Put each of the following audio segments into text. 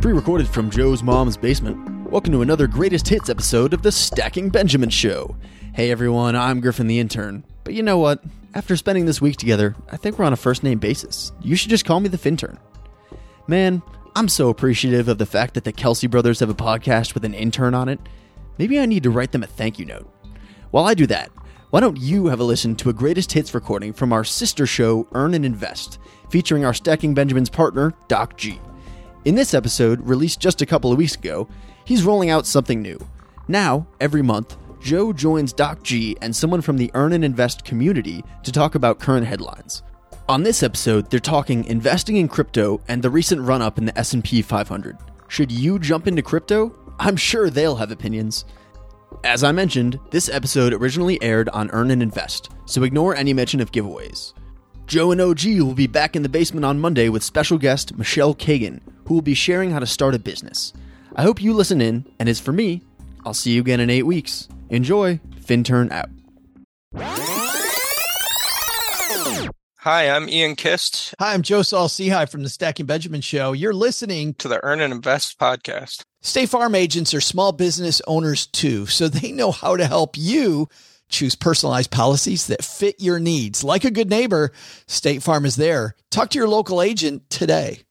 Pre recorded from Joe's mom's basement. Welcome to another greatest hits episode of the Stacking Benjamin Show. Hey everyone, I'm Griffin the intern. But you know what? After spending this week together, I think we're on a first name basis. You should just call me the Fintern. Man, I'm so appreciative of the fact that the Kelce brothers have a podcast with an intern on it. Maybe I need to write them a thank you note. While I do that, why don't you have a listen to a greatest hits recording from our sister show, Earn and Invest, featuring our Stacking Benjamins partner, Doc G. In this episode, released just a couple of weeks ago, he's rolling out something new. Now, every month, Joe joins Doc G and someone from the Earn and Invest community to talk about current headlines. On this episode, they're talking investing in crypto and the recent run-up in the S&P 500. Should you jump into crypto? I'm sure they'll have opinions. As I mentioned, this episode originally aired on Earn and Invest, so ignore any mention of giveaways. Joe and OG will be back in the basement on Monday with special guest Michelle Kagan, who will be sharing how to start a business. I hope you listen in, and as for me, I'll see you again in eight weeks. Enjoy, Fintern out. Hi, I'm Ian Kist Hi, I'm Joe Saul Sehy from the Stacking Benjamin Show. You're listening to the Earn and Invest podcast. State Farm agents are small business owners too, so they know how to help you choose personalized policies that fit your needs. Like a good neighbor, State Farm is there. Talk to your local agent today.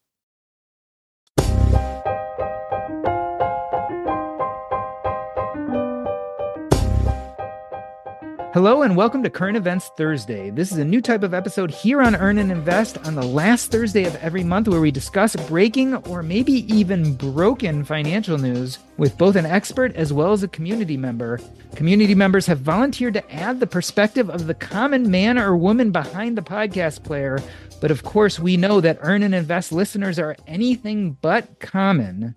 Hello and welcome to Current Events Thursday. This is a new type of episode here on Earn and Invest on the last Thursday of every month where we discuss breaking or maybe even broken financial news with both an expert as well as a community member. Community members have volunteered to add the perspective of the common man or woman behind the podcast player. But of course, we know that Earn and Invest listeners are anything but common.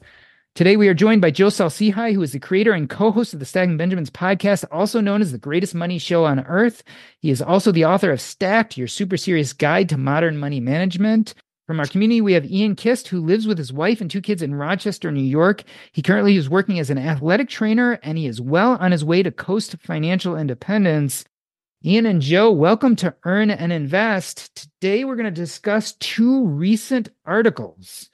Today, we are joined by Joe Saul-Sehy, who is the creator and co host of the Stacking Benjamins podcast, also known as the greatest money show on earth. He is also the author of Stacked, your super serious guide to modern money management. From our community, we have Ian Kist, who lives with his wife and two kids in Rochester, New York. He currently is working as an athletic trainer and he is well on his way to coast financial independence. Ian and Joe, welcome to Earn and Invest. Today, we're going to discuss two recent articles.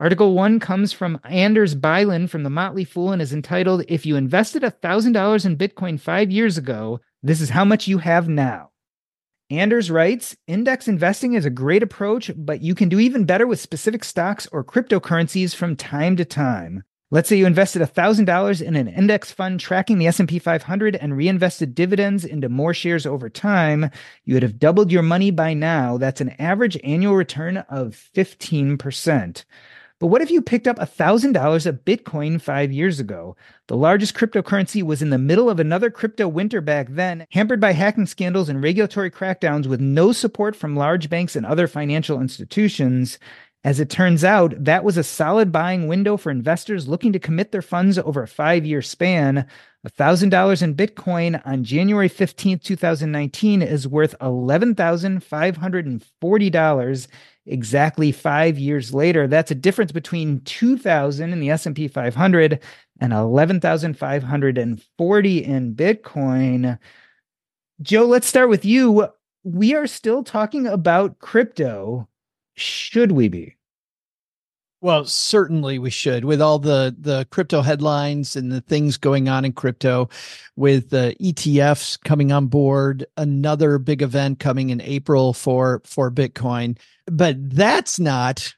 Article one comes from Anders Bylund from the Motley Fool and is entitled If You Invested $1,000 in Bitcoin five years ago, this is how much you have now. Anders writes Index investing is a great approach, but you can do even better with specific stocks or cryptocurrencies from time to time. Let's say you invested $1,000 in an index fund tracking the S&P 500 and reinvested dividends into more shares over time. You would have doubled your money by now. That's an average annual return of 15%. But what if you picked up $1,000 of Bitcoin five years ago? The largest cryptocurrency was in the middle of another crypto winter back then, hampered by hacking scandals and regulatory crackdowns with no support from large banks and other financial institutions. As it turns out, that was a solid buying window for investors looking to commit their funds over a five year span. $1,000 in Bitcoin on January 15th, 2019 is worth $11,540 exactly 5 years later. That's a difference between 2000 in the S&P 500 and 11,540 in Bitcoin. Joe, let's start with you. we are still talking about crypto. Should we be? Well, certainly we should with all the the crypto headlines and the things going on in crypto with the ETFs coming on board, another big event coming in April for for Bitcoin. But that's not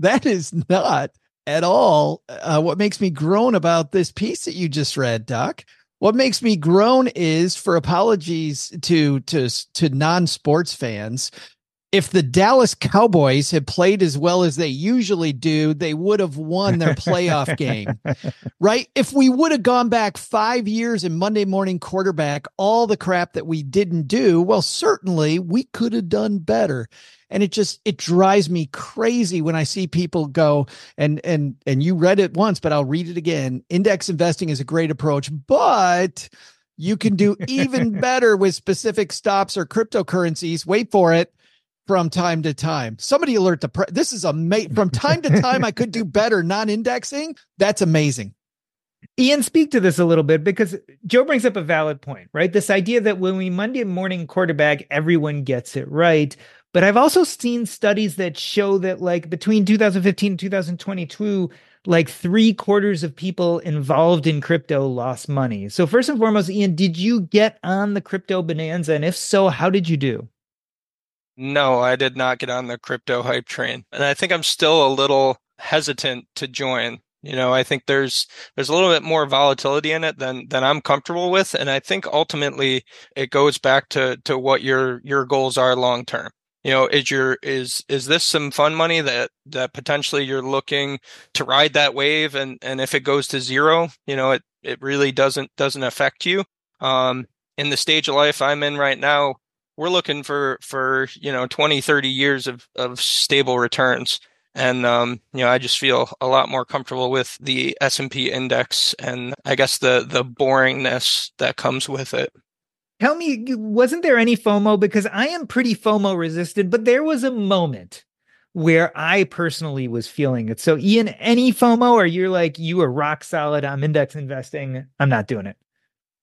that is not at all uh, what makes me groan about this piece that you just read, Doc. What makes me groan is for apologies to to to non-sports fans if the Dallas Cowboys had played as well as they usually do, they would have won their playoff game, right? If we would have gone back five years in Monday morning quarterback, all the crap that we didn't do, well, certainly we could have done better. And it just, it drives me crazy when I see people go and, and, and you read it once, but I'll read it again. Index investing is a great approach, but you can do even better with specific stops or cryptocurrencies. Wait for it from time to time. Somebody alert the pre- this is amazing. From time to time, I could do better non-indexing. That's amazing. Ian, speak to this a little bit because Joe brings up a valid point, right? This idea that when we Monday morning quarterback, everyone gets it right. But I've also seen studies that show that, like, between 2015 and 2022, like three quarters of people involved in crypto lost money. So, first and foremost, Ian, did you get on the crypto bonanza? And if so, how did you do? No, I did not get on the crypto hype train. And I think I'm still a little hesitant to join. You know, I think there's there's a little bit more volatility in it than than I'm comfortable with and I think ultimately it goes back to to what your your goals are long term. You know, is your is is this some fun money that that potentially you're looking to ride that wave and and if it goes to zero, you know, it it really doesn't doesn't affect you. Um in the stage of life I'm in right now, we're looking for for you know 20 30 years of of stable returns. And um, you know i just feel a lot more comfortable with the s&p index and i guess the the boringness that comes with it. Tell me wasn't there any fomo? Because i am pretty fomo resistant but there was a moment where i personally was feeling it. So ian any fomo? Or you're like you are rock solid. I'm index investing. I'm not doing it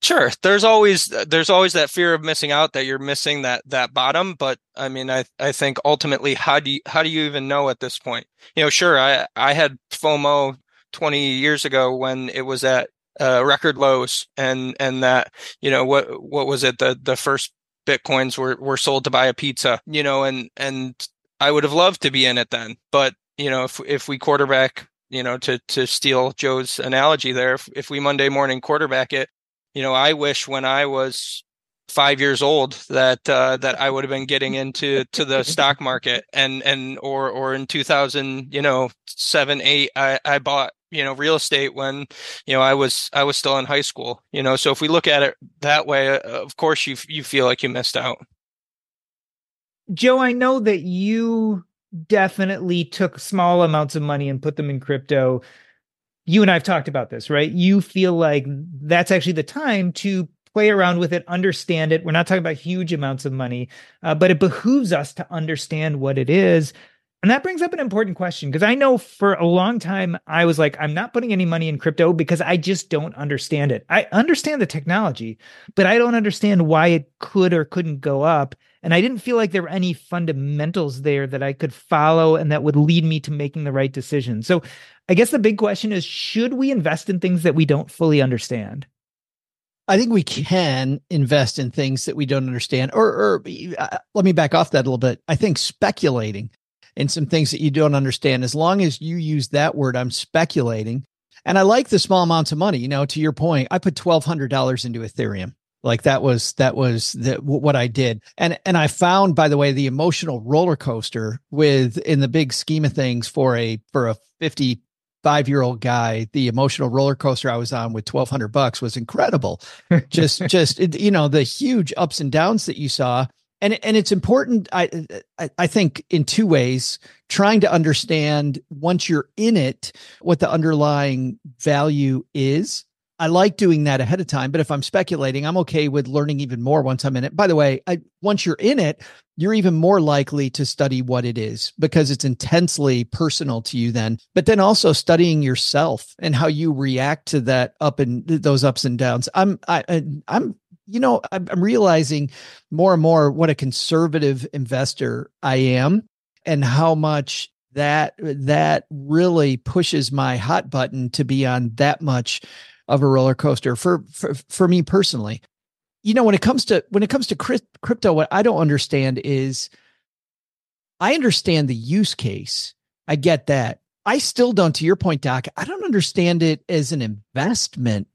Sure. There's always there's always that fear of missing out that you're missing that that bottom, but I mean I I think ultimately how do you how do you even know at this point? You know, sure, I I had FOMO 20 years ago when it was at uh, record lows and and that, you know, what what was it the the first bitcoins were were sold to buy a pizza, you know, and and I would have loved to be in it then, but you know, if if we quarterback you know, to to steal Joe's analogy there, if, if we Monday morning quarterback it, you know, I wish when I was five years old that uh, that I would have been getting into to the stock market and and or or in 2000 you know seven eight I, I bought you know real estate when you know I was I was still in high school you know so if we look at it that way uh, of course you you feel like you missed out. Joe, I know that you definitely took small amounts of money and put them in crypto you and I've talked about this, right? You feel like that's actually the time to play around with it, understand it. We're not talking about huge amounts of money, uh, but it behooves us to understand what it is. And that brings up an important question because I know for a long time I was like, I'm not putting any money in crypto because I just don't understand it. I understand the technology, but I don't understand why it could or couldn't go up. And I didn't feel like there were any fundamentals there that I could follow and that would lead me to making the right decision. So I guess the big question is should we invest in things that we don't fully understand? I think we can invest in things that we don't understand. Or, or uh, let me back off that a little bit. I think speculating in some things that you don't understand, as long as you use that word, I'm speculating. And I like the small amounts of money. You know, to your point, I put twelve hundred dollars into Ethereum. Like that was that was the, what I did, and and I found, by the way, the emotional roller coaster with in the big scheme of things for a for a fifty five year old guy, the emotional roller coaster I was on with 1200 bucks was incredible. just, just, you know, the huge ups and downs that you saw. And, and it's important. I, I, I think in two ways, trying to understand once you're in it, what the underlying value is I like doing that ahead of time, but if I'm speculating, I'm okay with learning even more once I'm in it. By the way, I, once you're in it, you're even more likely to study what it is because it's intensely personal to you then. But then also studying yourself and how you react to that up and those ups and downs. I'm I, I'm you know, I'm, I'm realizing more and more what a conservative investor I am and how much that that really pushes my hot button to be on that much of a roller coaster for for, for me personally. You know when it comes to when it comes to crypto what i don't understand is i understand the use case. I get that. I still don't to your point doc i don't understand it as an investment.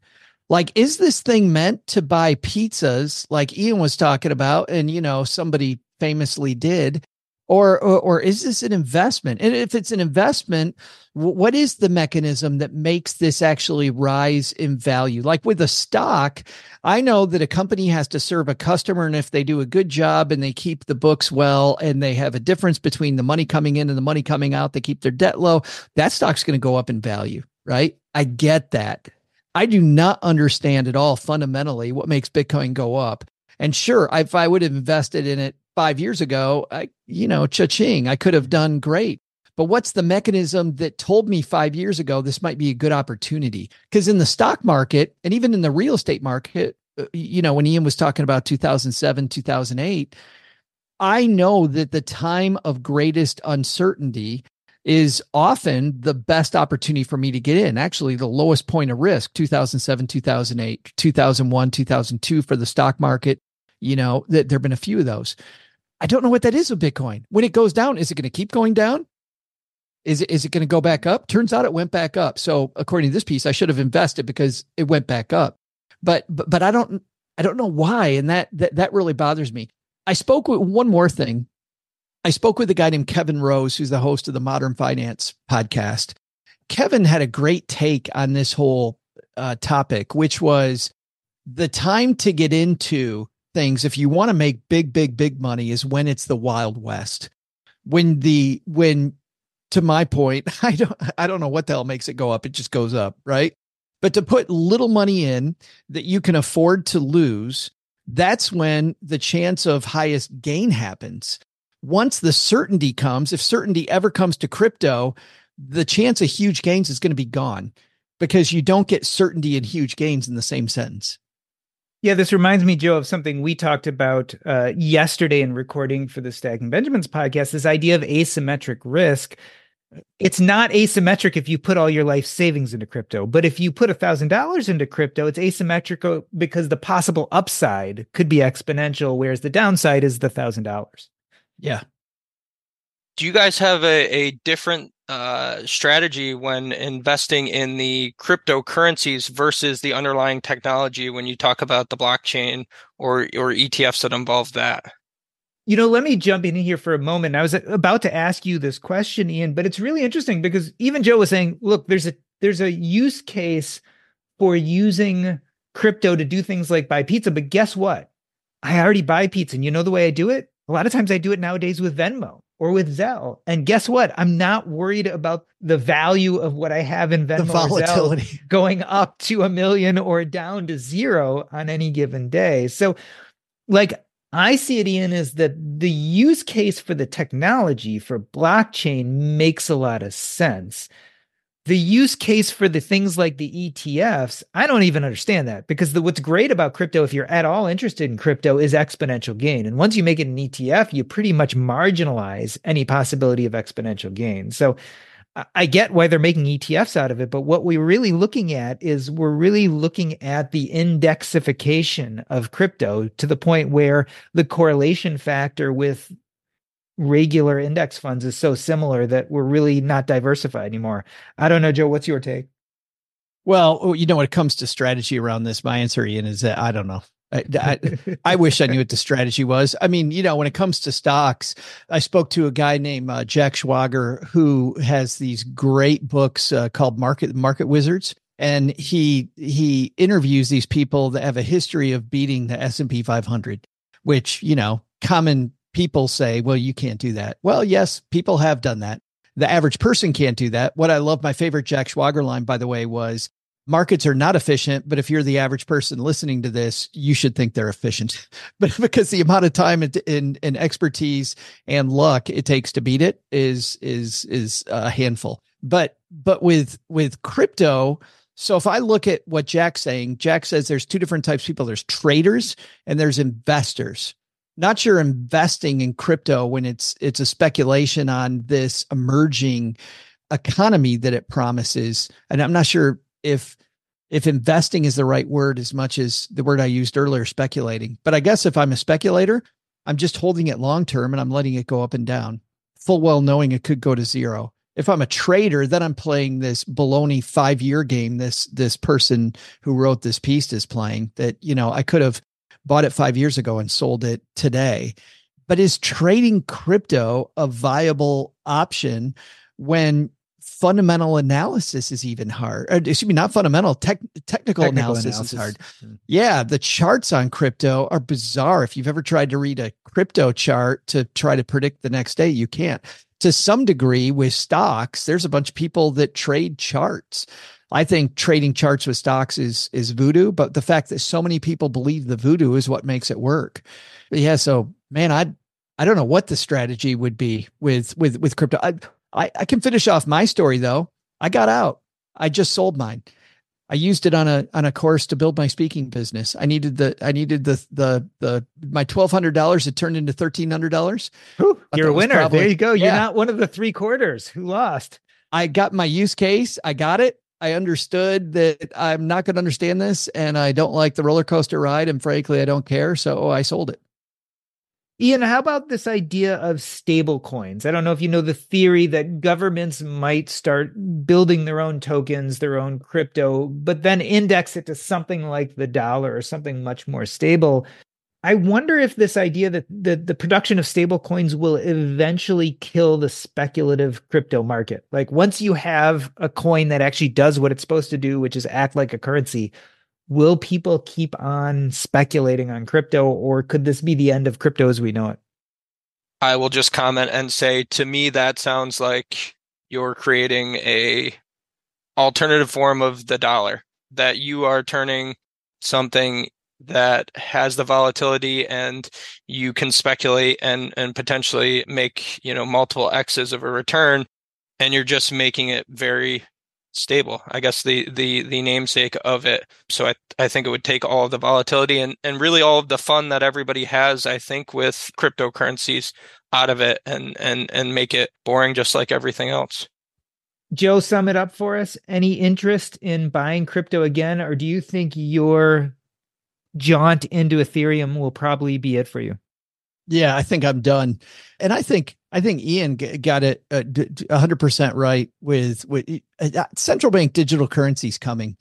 Like is this thing meant to buy pizzas like ian was talking about and you know somebody famously did or, or, or is this an investment? And if it's an investment, what is the mechanism that makes this actually rise in value? Like with a stock, I know that a company has to serve a customer, and if they do a good job and they keep the books well, and they have a difference between the money coming in and the money coming out, they keep their debt low. That stock's going to go up in value, right? I get that. I do not understand at all fundamentally what makes Bitcoin go up. And sure, if I would have invested in it five years ago, I, you know, cha-ching, I could have done great. But what's the mechanism that told me five years ago this might be a good opportunity? Because in the stock market and even in the real estate market, uh, you know, when Ian was talking about 2007, 2008, I know that the time of greatest uncertainty is often the best opportunity for me to get in. Actually, the lowest point of risk 2007, 2008, 2001, 2002 for the stock market, you know, that there have been a few of those. I don't know what that is with Bitcoin. When it goes down, is it going to keep going down? Is it is it going to go back up? Turns out it went back up. So according to this piece, I should have invested because it went back up. But but but I don't I don't know why, and that that that really bothers me. I spoke with one more thing. I spoke with a guy named Kevin Rose, who's the host of the Modern Finance podcast. Kevin had a great take on this whole uh, topic, which was the time to get into things if you want to make big big big money is when it's the wild west. When the when to my point i don't i don't know what the hell makes it go up it just goes up right? But to put little money in that you can afford to lose that's when the chance of highest gain happens. Once the certainty comes if certainty ever comes to crypto the chance of huge gains is going to be gone because you don't get certainty and huge gains in the same sentence yeah, this reminds me, Joe, of something we talked about uh, yesterday in recording for the Stacking Benjamins podcast. This idea of asymmetric risk. It's not asymmetric if you put all your life savings into crypto, but if you put a thousand dollars into crypto, it's asymmetrical because the possible upside could be exponential, whereas the downside is the thousand dollars. Yeah. Do you guys have a, a different uh, strategy when investing in the cryptocurrencies versus the underlying technology when you talk about the blockchain or or ETFs that involve that? You know, let me jump in here for a moment. I was about to ask you this question, Ian, but it's really interesting because even Joe was saying, look, there's a there's a use case for using crypto to do things like buy pizza, but guess what? I already buy pizza, and you know the way I do it? A lot of times I do it nowadays with Venmo or with Zelle. And guess what? I'm not worried about the value of what I have in Venmo volatility going up to a million or down to zero on any given day. So, like I see it, Ian, is that the use case for the technology for blockchain makes a lot of sense the use case for the things like the ETFs, I don't even understand that because the, what's great about crypto, if you're at all interested in crypto, is exponential gain. And once you make it an ETF, you pretty much marginalize any possibility of exponential gain. So I get why they're making ETFs out of it, but what we're really looking at is we're really looking at the indexification of crypto to the point where the correlation factor with regular index funds is so similar that we're really not diversified anymore. I don't know, Joe, what's your take? Well, oh, you know, when it comes to strategy around this, my answer, Ian, is that I don't know. I, I, I, wish I knew what the strategy was. I mean, you know, when it comes to stocks, I spoke to a guy named uh, Jack Schwager who has these great books uh, called Market Market Wizards, and he he interviews these people that have a history of beating the S and P 500, which you know, common people say, well, you can't do that. Well, yes, people have done that. The average person can't do that. What I love, my favorite Jack Schwager line, by the way, was markets are not efficient, but if you're the average person listening to this, you should think they're efficient. but because the amount of time and, and, and, expertise and luck it takes to beat it is is is a handful. But but with with crypto, So if I look at what Jack's saying, Jack says there's two different types of people. There's traders and there's investors. Not sure investing in crypto when it's it's a speculation on this emerging economy that it promises. And I'm not sure if if investing is the right word as much as the word I used earlier, speculating. But I guess if I'm a speculator, I'm just holding it long term and I'm letting it go up and down, full well knowing it could go to zero if I'm a trader, then I'm playing this baloney five year game. This this person who wrote this piece is playing that you know I could have bought it five years ago and sold it today. But is trading crypto a viable option when fundamental analysis is even hard? Or, excuse me, not fundamental, tech, technical, technical analysis, analysis, is hard. Hmm. Yeah, the charts on crypto are bizarre. If you've ever tried to read a crypto chart to try to predict the next day, you can't to some degree with stocks, there's a bunch of people that trade charts. I think trading charts with stocks is is voodoo, but the fact that so many people believe the voodoo is what makes it work. Yeah, so man, I I don't know what the strategy would be with with with crypto. I I, I can finish off my story though. I got out. I just sold mine. I used it on a on a course to build my speaking business. I needed the I needed the the the my twelve hundred dollars. It turned into thirteen hundred dollars. You're a winner. Probably, there you go. You're not one of the three quarters who lost. I got my use case. I got it. I understood that I'm not going to understand this, and I don't like the roller coaster ride. And frankly, I don't care. So oh, I sold it. Ian, how about this idea of stable coins? I don't know if you know the theory that governments might start building their own tokens, their own crypto, but then index it to something like the dollar or something much more stable. I wonder if this idea that the, the production of stable coins will eventually kill the speculative crypto market. Like once you have a coin that actually does what it's supposed to do, which is act like a currency, will people keep on speculating on crypto or could this be the end of crypto as we know it? I will just comment and say to me that sounds like you're creating a alternative form of the dollar that you are turning something that has the volatility and you can speculate and and potentially make you know multiple x's of a return and you're just making it very stable i guess the the the namesake of it. So i i think it would take all of the volatility and and really all of the fun that everybody has i think with cryptocurrencies out of it and and and make it boring just like everything else. Joe sum it up for us. Any interest in buying crypto again or do you think your jaunt into ethereum will probably be it for you yeah i think i'm done and i think I think Ian got it uh, hundred percent right with with uh, uh, central bank digital currencies coming,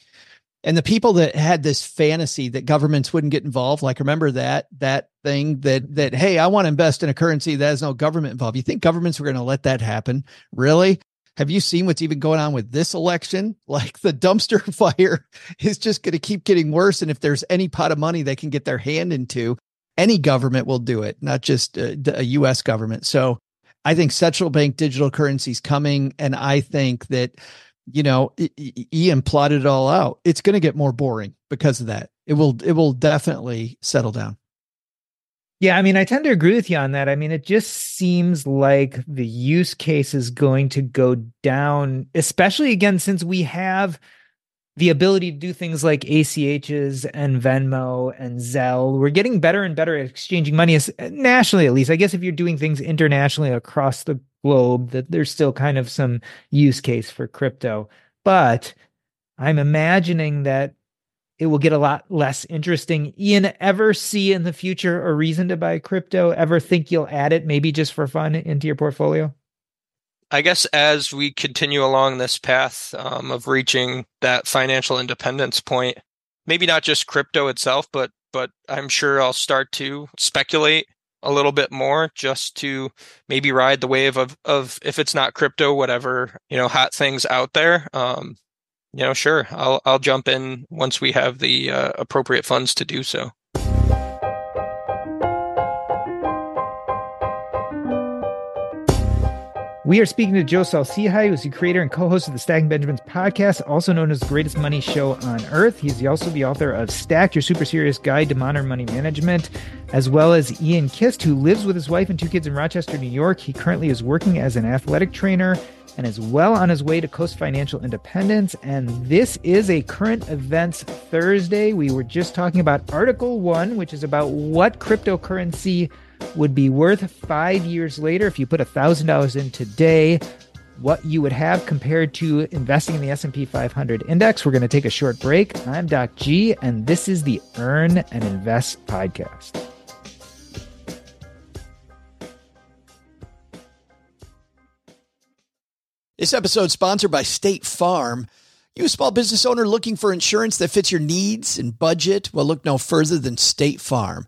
and the people that had this fantasy that governments wouldn't get involved. Like remember that that thing that that hey, I want to invest in a currency that has no government involved. You think governments were going to let that happen? Really? Have you seen what's even going on with this election? Like the dumpster fire is just going to keep getting worse. And if there's any pot of money they can get their hand into, any government will do it, not just uh, a, a U.S. government. So I think central bank digital currency is coming, and I think that you know Ian plotted it all out. It's going to get more boring because of that. It will it will definitely settle down. Yeah, I mean, I tend to agree with you on that. I mean, it just seems like the use case is going to go down, especially again, since we have the ability to do things like ACHs and Venmo and Zelle. We're getting better and better at exchanging money nationally, at least. I guess if you're doing things internationally across the globe, that there's still kind of some use case for crypto. But I'm imagining that it will get a lot less interesting. Ian, ever see in the future a reason to buy crypto? Ever think you'll add it, maybe just for fun, into your portfolio? I guess as we continue along this path um, of reaching that financial independence point, maybe not just crypto itself, but but I'm sure I'll start to speculate a little bit more just to maybe ride the wave of of if it's not crypto, whatever you know, hot things out there. Um, you know, sure, I'll I'll jump in once we have the uh, appropriate funds to do so. We are speaking to Joe Saul-Sehy, who's the creator and co-host of the Stacking Benjamins podcast, also known as the greatest money show on earth. He's also the author of Stacked, Your Super Serious Guide to Modern Money Management, as well as Ian Kist, who lives with his wife and two kids in Rochester, New York. He currently is working as an athletic trainer and is well on his way to Coast Financial Independence. And this is a current events Thursday. We were just talking about Article 1, which is about what cryptocurrency would be worth five years later if you put $1,000 in today what you would have compared to investing in the S&P 500 index. We're going to take a short break. I'm Doc G and this is the Earn and Invest podcast. This episode sponsored by State Farm. You a small business owner looking for insurance that fits your needs and budget? Well, look no further than State Farm.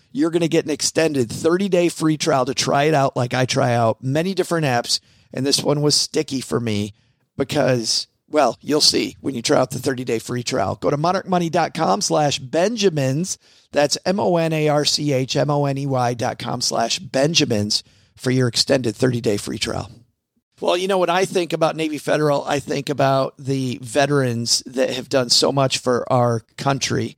you're going to get an extended 30 day free trial to try it out like I try out many different apps. And this one was sticky for me because, well, you'll see when you try out the 30 day free trial. Go to monarchmoney.com slash Benjamins. That's M O N A R C H M O N E Y dot com slash Benjamins for your extended 30 day free trial. Well, you know, when I think about Navy Federal, I think about the veterans that have done so much for our country.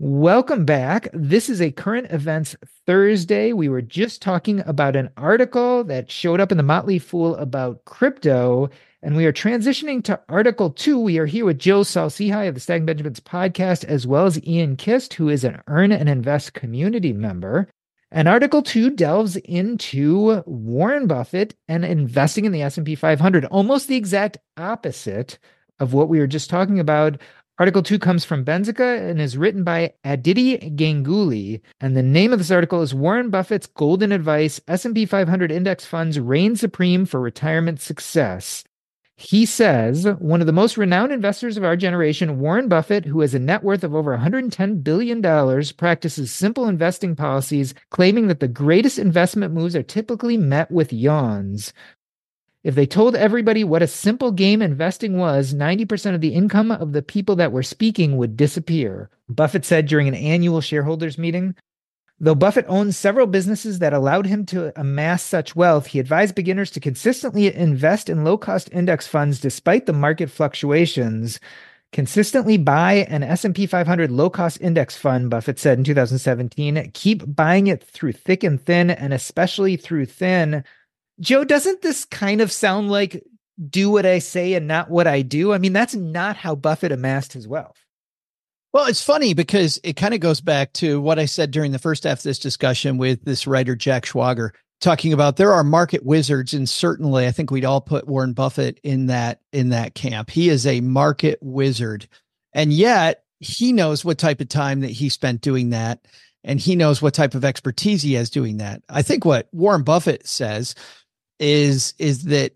Welcome back. This is a current events Thursday. We were just talking about an article that showed up in the Motley Fool about crypto and we are transitioning to Article 2. We are here with Joe Saul-Sehy of the Stacking Benjamins podcast, as well as Ian Kist, who is an Earn and Invest community member. And Article 2 delves into Warren Buffett and investing in the S&P 500, almost the exact opposite of what we were just talking about. Article 2 comes from Benzinga and is written by Aditi Ganguly. And the name of this article is Warren Buffett's Golden Advice, S&P 500 Index Funds Reign Supreme for Retirement Success. He says one of the most renowned investors of our generation, Warren Buffett, who has a net worth of over $110 billion, practices simple investing policies, claiming that the greatest investment moves are typically met with yawns. If they told everybody what a simple game investing was, 90% of the income of the people that were speaking would disappear. Buffett said during an annual shareholders meeting, Though Buffett owns several businesses that allowed him to amass such wealth, he advised beginners to consistently invest in low cost index funds despite the market fluctuations. Consistently buy an S&P 500 low cost index fund, Buffett said in 2017. Keep buying it through thick and thin, and especially through thin. Joe, doesn't this kind of sound like do what I say and not what I do? I mean, that's not how Buffett amassed his wealth. Well, it's funny because it kind of goes back to what I said during the first half of this discussion with this writer, Jack Schwager, talking about there are market wizards. And certainly I think we'd all put Warren Buffett in that, in that camp. He is a market wizard. And yet he knows what type of time that he spent doing that. And he knows what type of expertise he has doing that. I think what Warren Buffett says is, is that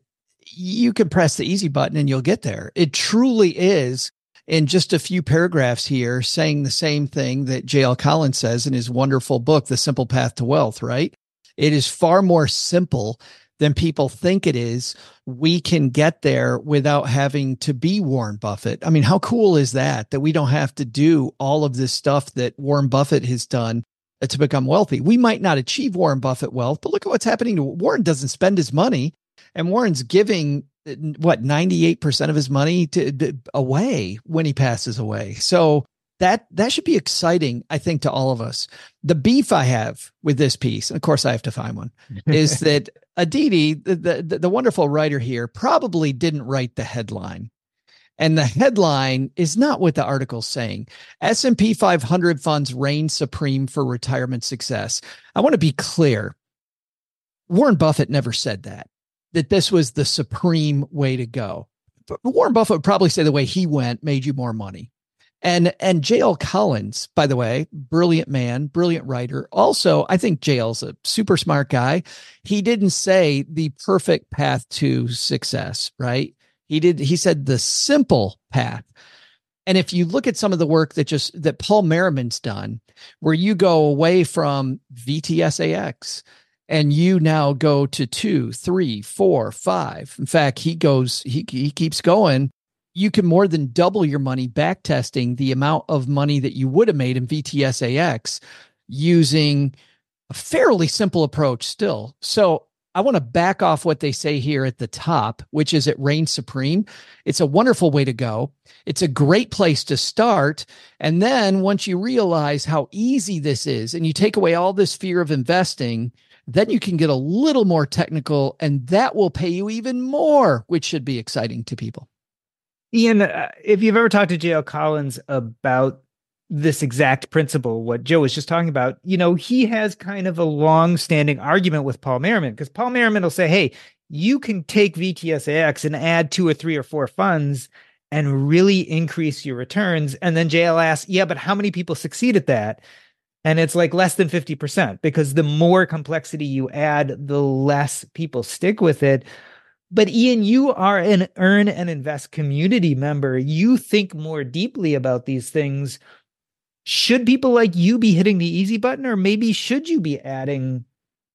you can press the easy button and you'll get there. It truly is in just a few paragraphs here saying the same thing that J.L. Collins says in his wonderful book, The Simple Path to Wealth, right? It is far more simple than people think it is. We can get there without having to be Warren Buffett. I mean, how cool is that? That we don't have to do all of this stuff that Warren Buffett has done Uh, to become wealthy. We might not achieve Warren Buffett wealth, but look at what's happening to Warren doesn't spend his money and Warren's giving uh, what 98% of his money to, to, away when he passes away. So that that should be exciting, I think, to all of us. The beef I have with this piece, and of course I have to find one, is that Aditi, the, the the wonderful writer here, probably didn't write the headline. And the headline is not what the article's saying. S&P 500 funds reign supreme for retirement success. I want to be clear. Warren Buffett never said that that this was the supreme way to go. But Warren Buffett would probably say the way he went made you more money. And and JL Collins, by the way, brilliant man, brilliant writer. Also, I think JL's a super smart guy. He didn't say the perfect path to success, right? He did he said the simple path. And if you look at some of the work that just that Paul Merriman's done, where you go away from VTSAX and you now go to two, three, four, five. In fact, he goes, he, he keeps going. You can more than double your money back testing the amount of money that you would have made in VTSAX using a fairly simple approach still. So I want to back off what they say here at the top, which is it reigns supreme. It's a wonderful way to go. It's a great place to start. And then once you realize how easy this is and you take away all this fear of investing, then you can get a little more technical and that will pay you even more, which should be exciting to people. Ian, uh, if you've ever talked to JL Collins about this exact principle, what Joe was just talking about, you know, he has kind of a long standing argument with Paul Merriman because Paul Merriman will say, hey, you can take VTSAX and add two or three or four funds and really increase your returns. And then JL asks, yeah, but how many people succeed at that? and it's like less than 50% because the more complexity you add the less people stick with it but ian you are an earn and invest community member you think more deeply about these things should people like you be hitting the easy button or maybe should you be adding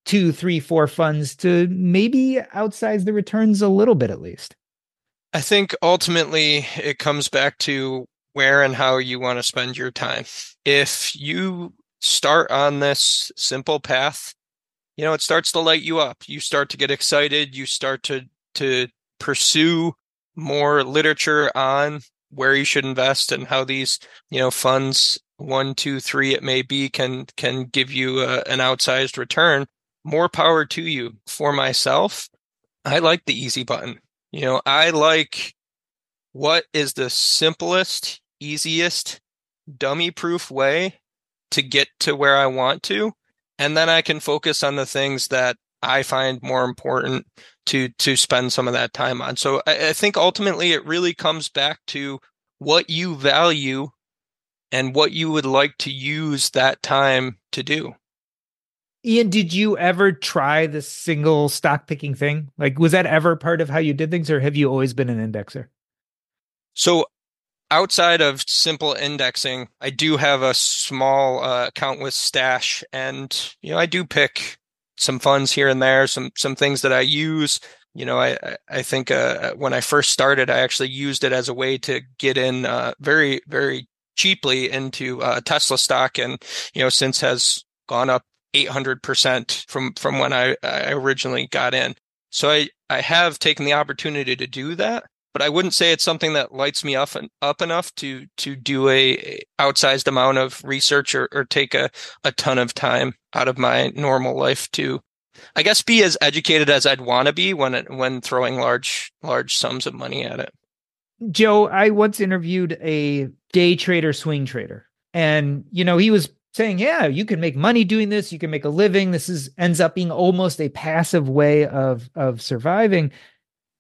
two three four funds to maybe outsize the returns a little bit at least I think ultimately it comes back to where and how you want to spend your time. If you start on this simple path, you know, it starts to light you up. You start to get excited. You start to, to pursue more literature on where you should invest and how these, you know, funds one, two, three, it may be can, can give you a, an outsized return. More power to you. For myself, I like the easy button. You know, I like what is the simplest, easiest, dummy proof way to get to where I want to. And then I can focus on the things that I find more important to to spend some of that time on. So I, I think ultimately it really comes back to what you value and what you would like to use that time to do. Ian, did you ever try the single stock picking thing? Like, was that ever part of how you did things, or have you always been an indexer? So, outside of simple indexing, I do have a small uh, account with Stash, and you know, I do pick some funds here and there, some some things that I use. You know, I I think uh, when I first started, I actually used it as a way to get in uh, very very cheaply into uh, Tesla stock, and you know, since has gone up 800% from, from when I, I originally got in. So I, I have taken the opportunity to do that, but I wouldn't say it's something that lights me up and up enough to, to do a, outsized amount of research or, or take a, a ton of time out of my normal life to, I guess, be as educated as I'd want to be when it, when throwing large, large sums of money at it. Joe, I once interviewed a day trader, swing trader, and you know he was saying, yeah, you can make money doing this, you can make a living. This is ends up being almost a passive way of of surviving.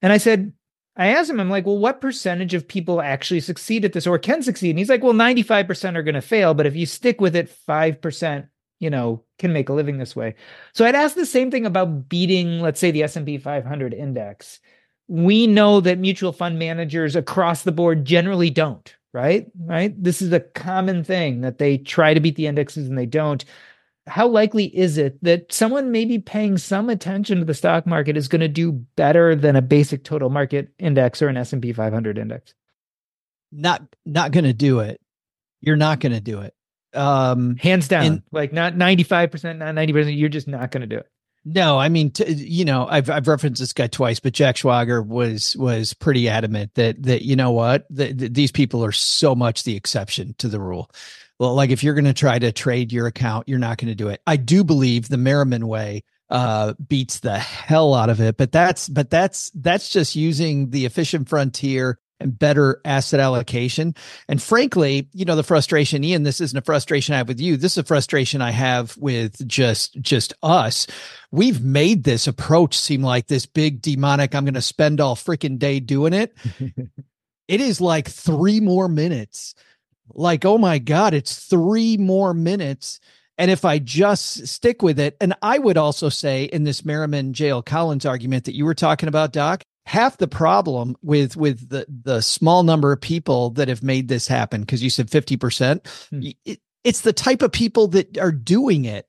And I said, I asked him, I'm like, well, what percentage of people actually succeed at this or can succeed? And he's like, well, 95% are going to fail, but if you stick with it, 5%, you know, can make a living this way. So I'd ask the same thing about beating, let's say, the S&P 500 index. We know that mutual fund managers across the board generally don't, right? Right. This is a common thing that they try to beat the indexes and they don't. How likely is it that someone maybe paying some attention to the stock market is going to do better than a basic total market index or an S&P 500 index? Not not going to do it. You're not going to do it. Um hands down. And, like not 95%, not 90%, you're just not going to do it. No, I mean, t- you know, I've I've referenced this guy twice, but Jack Schwager was was pretty adamant that that you know what, the, the, these people are so much the exception to the rule. Well, like if you're going to try to trade your account, you're not going to do it. I do believe the Merriman way uh beats the hell out of it, but that's but that's that's just using the efficient frontier and better asset allocation. And frankly, you know, the frustration, Ian, this isn't a frustration I have with you. This is a frustration I have with just, just us. We've made this approach seem like this big demonic, I'm going to spend all freaking day doing it. it is like three more minutes. Like, oh my God, it's three more minutes. And if I just stick with it, and I would also say in this Merriman JL Collins argument that you were talking about, Doc, half the problem with with the the small number of people that have made this happen because you said 50% hmm. it, it's the type of people that are doing it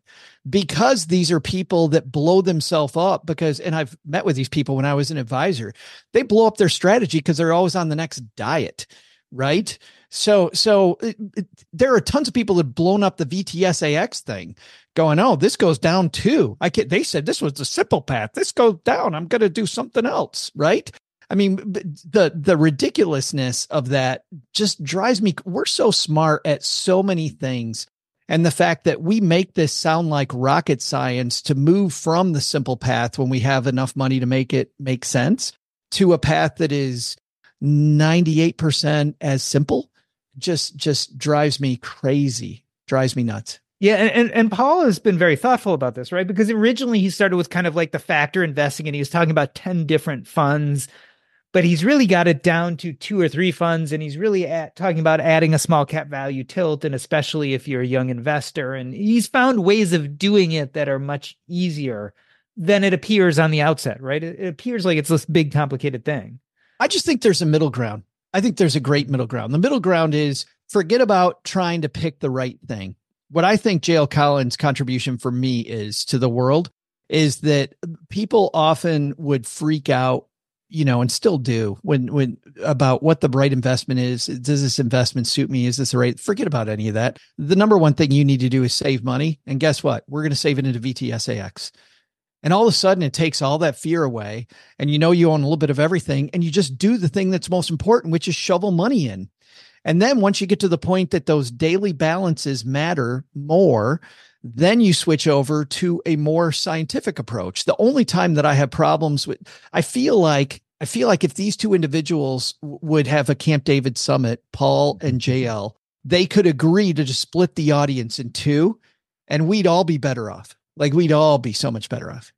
because these are people that blow themselves up because and I've met with these people when I was an advisor they blow up their strategy because they're always on the next diet right so so it, it, there are tons of people that have blown up the VTSAX thing going, oh, this goes down too. I can They said this was the simple path. This goes down. I'm going to do something else, right? I mean, the the ridiculousness of that just drives me. We're so smart at so many things, and the fact that we make this sound like rocket science to move from the simple path when we have enough money to make it make sense to a path that is 98% as simple just just drives me crazy drives me nuts yeah, and, and, and Paul has been very thoughtful about this, right? Because originally he started with kind of like the factor investing, and he was talking about ten different funds, but he's really got it down to two or three funds, and he's really at, talking about adding a small cap value tilt, and especially if you're a young investor, and he's found ways of doing it that are much easier than it appears on the outset, right? It, it appears like it's this big complicated thing. I just think there's a middle ground. I think there's a great middle ground. The middle ground is forget about trying to pick the right thing what I think JL Collins' contribution for me is to the world is that people often would freak out you know, and still do when, when about what the right investment is. Does this investment suit me? Is this the right? Forget about any of that. The number one thing you need to do is save money. And guess what? We're going to save it into VTSAX. And all of a sudden, it takes all that fear away. And you know, you own a little bit of everything and you just do the thing that's most important, which is shovel money in. And then once you get to the point that those daily balances matter more, then you switch over to a more scientific approach. The only time that I have problems with, I feel like, I feel like if these two individuals would have a Camp David summit, Paul and JL, they could agree to just split the audience in two and we'd all be better off. Like we'd all be so much better off.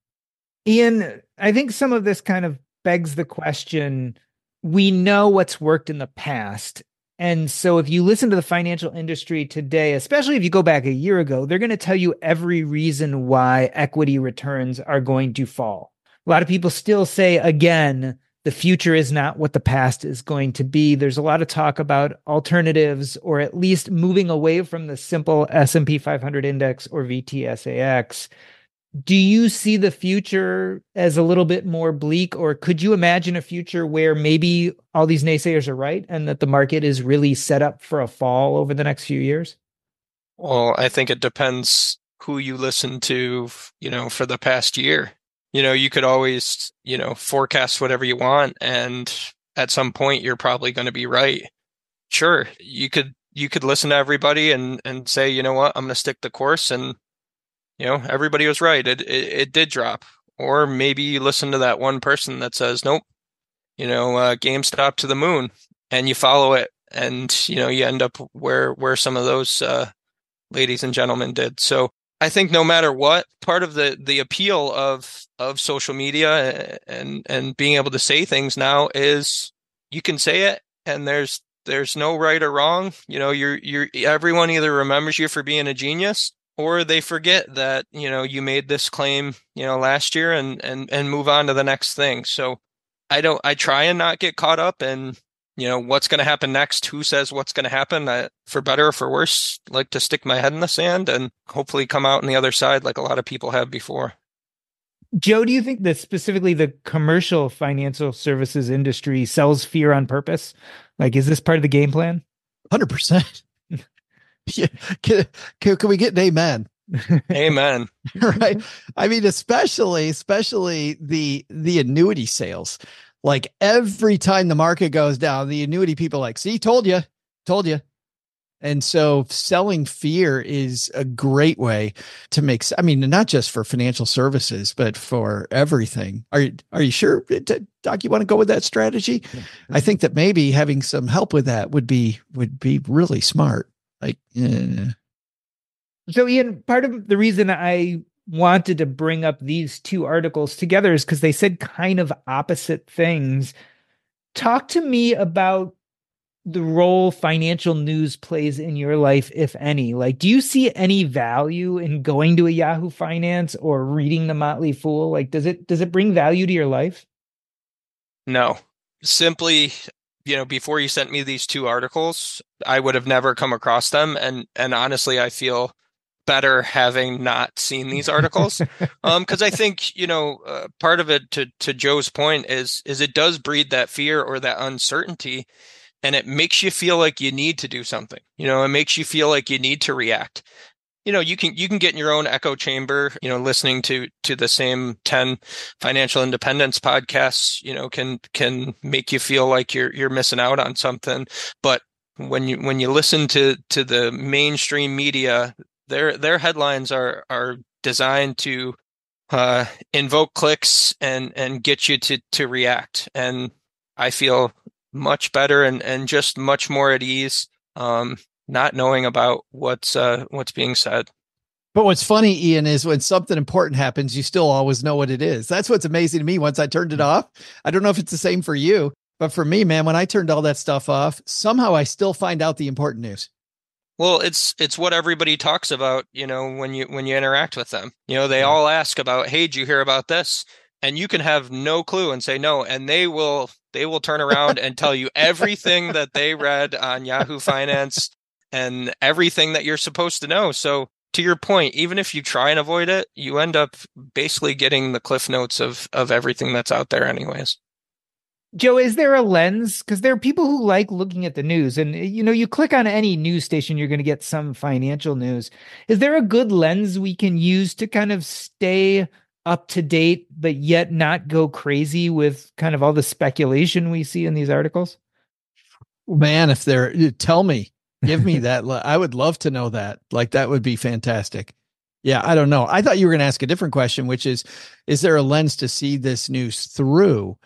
Ian, I think some of this kind of begs the question we know what's worked in the past. And so if you listen to the financial industry today, especially if you go back a year ago, they're going to tell you every reason why equity returns are going to fall. A lot of people still say again, the future is not what the past is going to be. There's a lot of talk about alternatives or at least moving away from the simple S&P 500 index or VTSAX do you see the future as a little bit more bleak or could you imagine a future where maybe all these naysayers are right and that the market is really set up for a fall over the next few years? Well i think it depends who you listen to you know for the past year. You know you could always you know forecast whatever you want and at some point you're probably going to be right. Sure you could you could listen to everybody and and say you know what? I'm going to stick the course and you know, everybody was right. It, it, it did drop. Or maybe you listen to that one person that says, nope, you know, uh, GameStop to the moon, and you follow it, and you know, you end up where where some of those uh, ladies and gentlemen did. So I think no matter what, part of the the appeal of of social media and and being able to say things now is you can say it, and there's there's no right or wrong. You know, you're you're everyone either remembers you for being a genius or they forget that you know you made this claim you know last year and and and move on to the next thing. So i don't i try and not get caught up in you know what's going to happen next who says what's going to happen. I, for better or for worse like to stick my head in the sand and hopefully come out on the other side like a lot of people have before. Joe do you think that specifically the commercial financial services industry sells fear on purpose? Like is this part of the game plan? 100% yeah. Can, can, can we get an amen? Amen. right. I mean, especially, especially the the annuity sales. Like every time the market goes down, the annuity people like, see, told you, told you. And so selling fear is a great way to make I mean not just for financial services but for everything. Are you are you sure Doc you want to go with that strategy? I think that maybe having some help with that would be would be really smart. Like, yeah. So, Ian, part of the reason I wanted to bring up these two articles together is because they said kind of opposite things. Talk to me about the role financial news plays in your life, if any. Like, do you see any value in going to a Yahoo Finance or reading the Motley Fool? Like, does it does it bring value to your life? No. Simply you know, before you sent me these two articles, I would have never come across them. And and honestly, I feel better having not seen these articles. Um because i think you know uh, part of it to to joe's point is is it does breed that fear or that uncertainty and it makes you feel like you need to do something. You know it makes you feel like you need to react you know you can you can get in your own echo chamber you know listening to to the same 10 financial independence podcasts you know can can make you feel like you're you're missing out on something. But when you when you listen to to the mainstream media their their headlines are are designed to uh, invoke clicks and and get you to to react. And i feel much better and and just much more at ease um, not knowing about what's uh, what's being said. But what's funny, Ian, is when something important happens, you still always know what it is. That's what's amazing to me. Once I turned it off, I don't know if it's the same for you, but for me, man, when I turned all that stuff off, somehow I still find out the important news. Well, it's it's what everybody talks about, you know, when you when you interact with them. You know, they yeah. all ask about, "Hey, did you hear about this?" And you can have no clue and say no, and they will they will turn around and tell you everything that they read on Yahoo Finance and everything that you're supposed to know. So to your point, even if you try and avoid it, you end up basically getting the cliff notes of of everything that's out there anyways. Joe, is there a lens? Because there are people who like looking at the news, and eh, you know, you click on any news station, you're going to get some financial news. Is there a good lens we can use to kind of stay up to date, but yet not go crazy with kind of all the speculation we see in these articles? Man, if they're eh, tell me, give me that. I would love to know that. Like that would be fantastic. Yeah, I don't know. I thought you were going to ask a different question, which is, is there a lens to see this news through?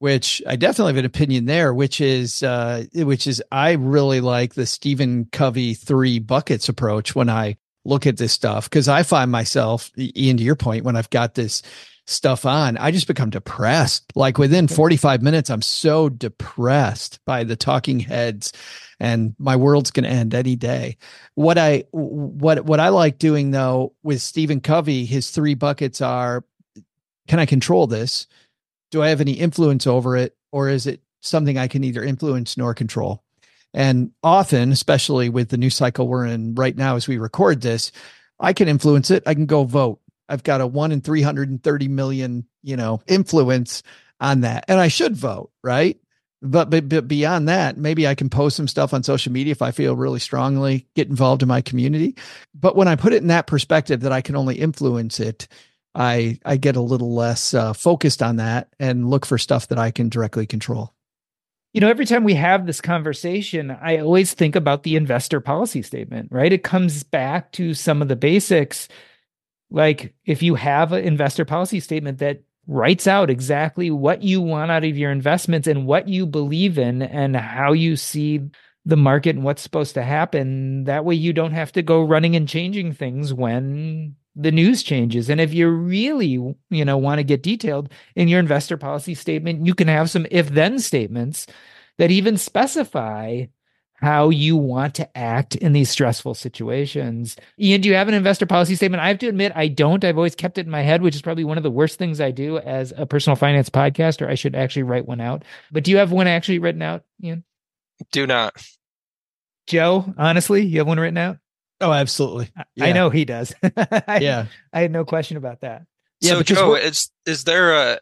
which I definitely have an opinion there, which is uh, which is I really like the Stephen Covey three buckets approach when I look at this stuff because I find myself, Ian, to your point, when I've got this stuff on, I just become depressed. Like within 45 minutes, I'm so depressed by the talking heads and my world's going to end any day. What I, what, what I like doing though with Stephen Covey, his three buckets are, can I control this? do I have any influence over it, or is it something I can neither influence nor control? And often, especially with the new cycle we're in right now as we record this, I can influence it. I can go vote. I've got a one in 330 million, you know, influence on that. And I should vote, right? But, but, but beyond that, maybe I can post some stuff on social media if I feel really strongly, get involved in my community. But when I put it in that perspective that I can only influence it, I I get a little less uh, focused on that and look for stuff that I can directly control. You know, every time we have this conversation, I always think about the investor policy statement, right? It comes back to some of the basics. Like if you have an investor policy statement that writes out exactly what you want out of your investments and what you believe in and how you see the market and what's supposed to happen, that way you don't have to go running and changing things when the news changes. And if you really, you know, want to get detailed in your investor policy statement, you can have some if then statements that even specify how you want to act in these stressful situations. Ian, do you have an investor policy statement? I have to admit, I don't. I've always kept it in my head, which is probably one of the worst things I do as a personal finance podcaster. I should actually write one out. But do you have one actually written out, Ian? Do not. Joe, honestly, you have one written out? Oh, absolutely. Yeah. I know he does. I, yeah. I had no question about that. Yeah, so Joe, is is there a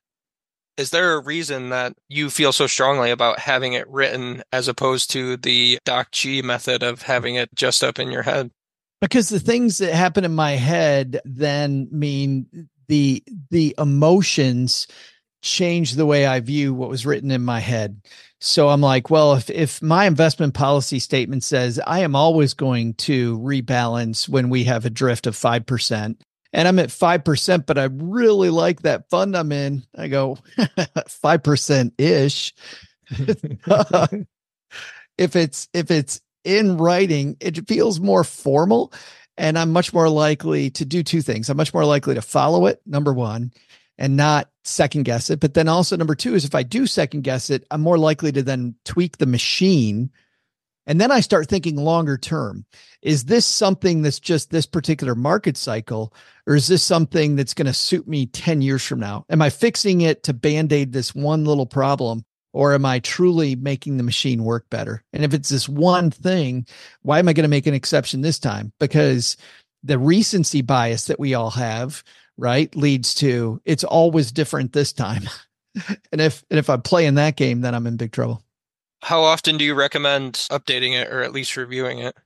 is there a reason that you feel so strongly about having it written as opposed to the Doc G method of having it just up in your head? Because the things that happen in my head then mean the the emotions change the way I view what was written in my head. So I'm like, well, if if my investment policy statement says I am always going to rebalance when we have a drift of 5%, and I'm at 5%, but I really like that fund I'm in, I go 5% ish. if it's if it's in writing, it feels more formal and I'm much more likely to do two things. I'm much more likely to follow it, number 1, and not second guess it. But then also number two is if I do second guess it, I'm more likely to then tweak the machine. And then I start thinking longer term. Is this something that's just this particular market cycle, or is this something that's going to suit me 10 years from now? Am I fixing it to band aid this one little problem? Or am I truly making the machine work better? And if it's this one thing, why am I going to make an exception this time? Because the recency bias that we all have right leads to it's always different this time and if and if i'm playing that game then i'm in big trouble how often do you recommend updating it or at least reviewing it?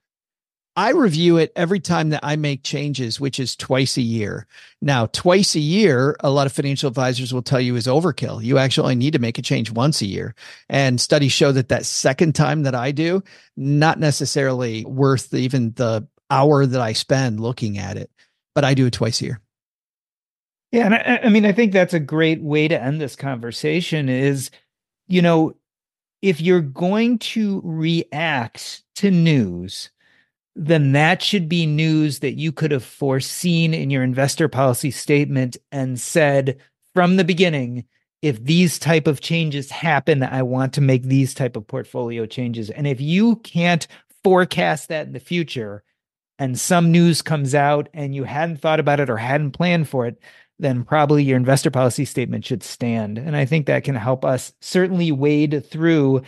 I review it every time that i make changes which is twice a year. Now twice a year a lot of financial advisors will tell you is overkill. You actually need to make a change once a year. And studies show that that second time that i do not necessarily worth even the hour that i spend looking at it but i do it twice a year. Yeah, and I, I mean, I think that's a great way to end this conversation. Is you know, if you're going to react to news, then that should be news that you could have foreseen in your investor policy statement and said from the beginning if these type of changes happen i want to make these type of portfolio changes. And if you can't forecast that in the future and some news comes out and you hadn't thought about it or hadn't planned for it then probably your investor policy statement should stand. And I think that can help us certainly wade through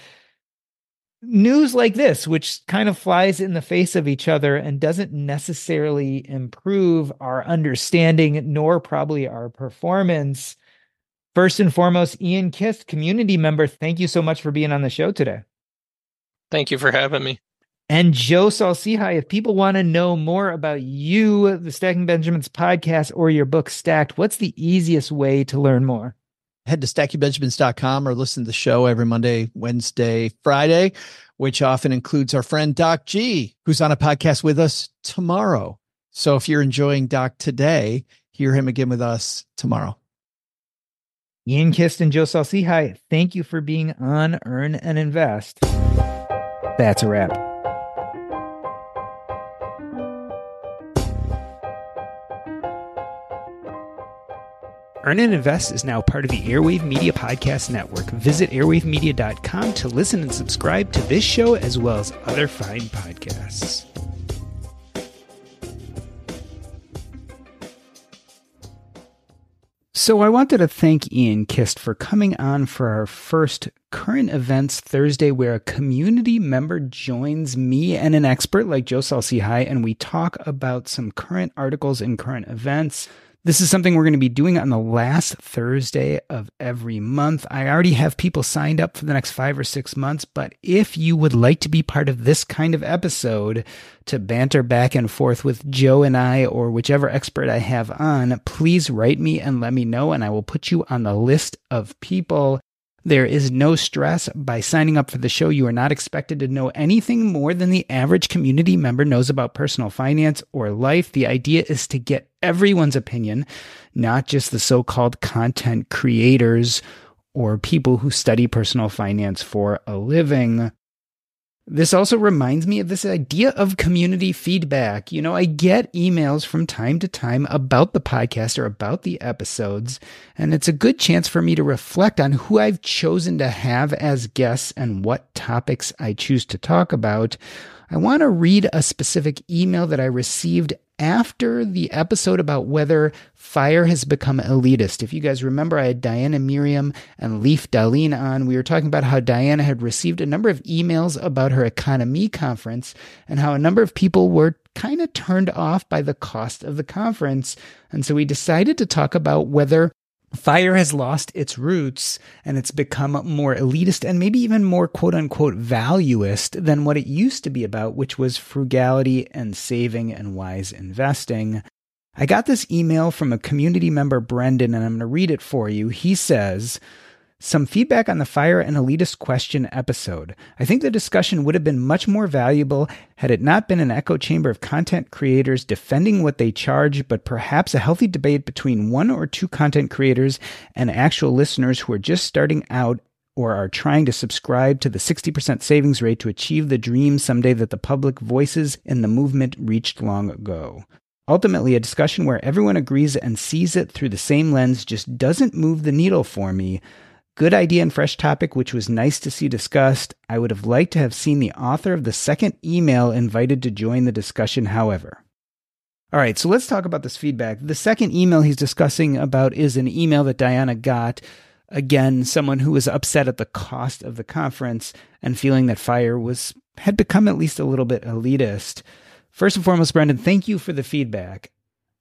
news like this, which kind of flies in the face of each other and doesn't necessarily improve our understanding nor probably our performance. First and foremost, Ian Kist, community member, thank you so much for being on the show today. Thank you for having me. And Joe Saul-Sehy, if people want to know more about you, the Stacking Benjamins podcast, or your book Stacked, what's the easiest way to learn more? Head to stackingbenjamins.com or listen to the show every Monday, Wednesday, Friday, which often includes our friend Doc G, who's on a podcast with us tomorrow. So if you're enjoying Doc today, hear him again with us tomorrow. Ian Kist and Joe Saul-Sehy, thank you for being on Earn and Invest. That's a wrap. Earn and Invest is now part of the Airwave Media Podcast Network. Visit airwavemedia.com to listen and subscribe to this show as well as other fine podcasts. So I wanted to thank Ian Kist for coming on for our first current events Thursday where a community member joins me and an expert like Joe Saul-Sehy and we talk about some current articles and current events. This is something we're going to be doing on the last Thursday of every month. I already have people signed up for the next five or six months, but if you would like to be part of this kind of episode to banter back and forth with Joe and I or whichever expert I have on, please write me and let me know, and I will put you on the list of people there is no stress. By signing up for the show, you are not expected to know anything more than the average community member knows about personal finance or life. The idea is to get everyone's opinion, not just the so called content creators or people who study personal finance for a living. This also reminds me of this idea of community feedback. You know, I get emails from time to time about the podcast or about the episodes, and it's a good chance for me to reflect on who I've chosen to have as guests and what topics I choose to talk about. I want to read a specific email that I received after the episode about whether fire has become elitist. If you guys remember, I had Diana Merriam and Leif Dahleen on. We were talking about how Diana had received a number of emails about her EconoMe conference and how a number of people were kind of turned off by the cost of the conference. And so we decided to talk about whether Fire has lost its roots and it's become more elitist and maybe even more quote unquote valuist than what it used to be about, which was frugality and saving and wise investing. I got this email from a community member, Brendan, and I'm going to read it for you. He says, some feedback on the fire and elitist question episode. I think the discussion would have been much more valuable had it not been an echo chamber of content creators defending what they charge, but perhaps a healthy debate between one or two content creators and actual listeners who are just starting out or are trying to subscribe to the 60% savings rate to achieve the dream someday that the public voices in the movement reached long ago. Ultimately, a discussion where everyone agrees and sees it through the same lens just doesn't move the needle for me. Good idea and fresh topic, which was nice to see discussed. I would have liked to have seen the author of the second email invited to join the discussion, however. All right, so let's talk about this feedback. The second email he's discussing about is an email that Diana got. Again, someone who was upset at the cost of the conference and feeling that fire was had become at least a little bit elitist. First and foremost, Brendan, thank you for the feedback.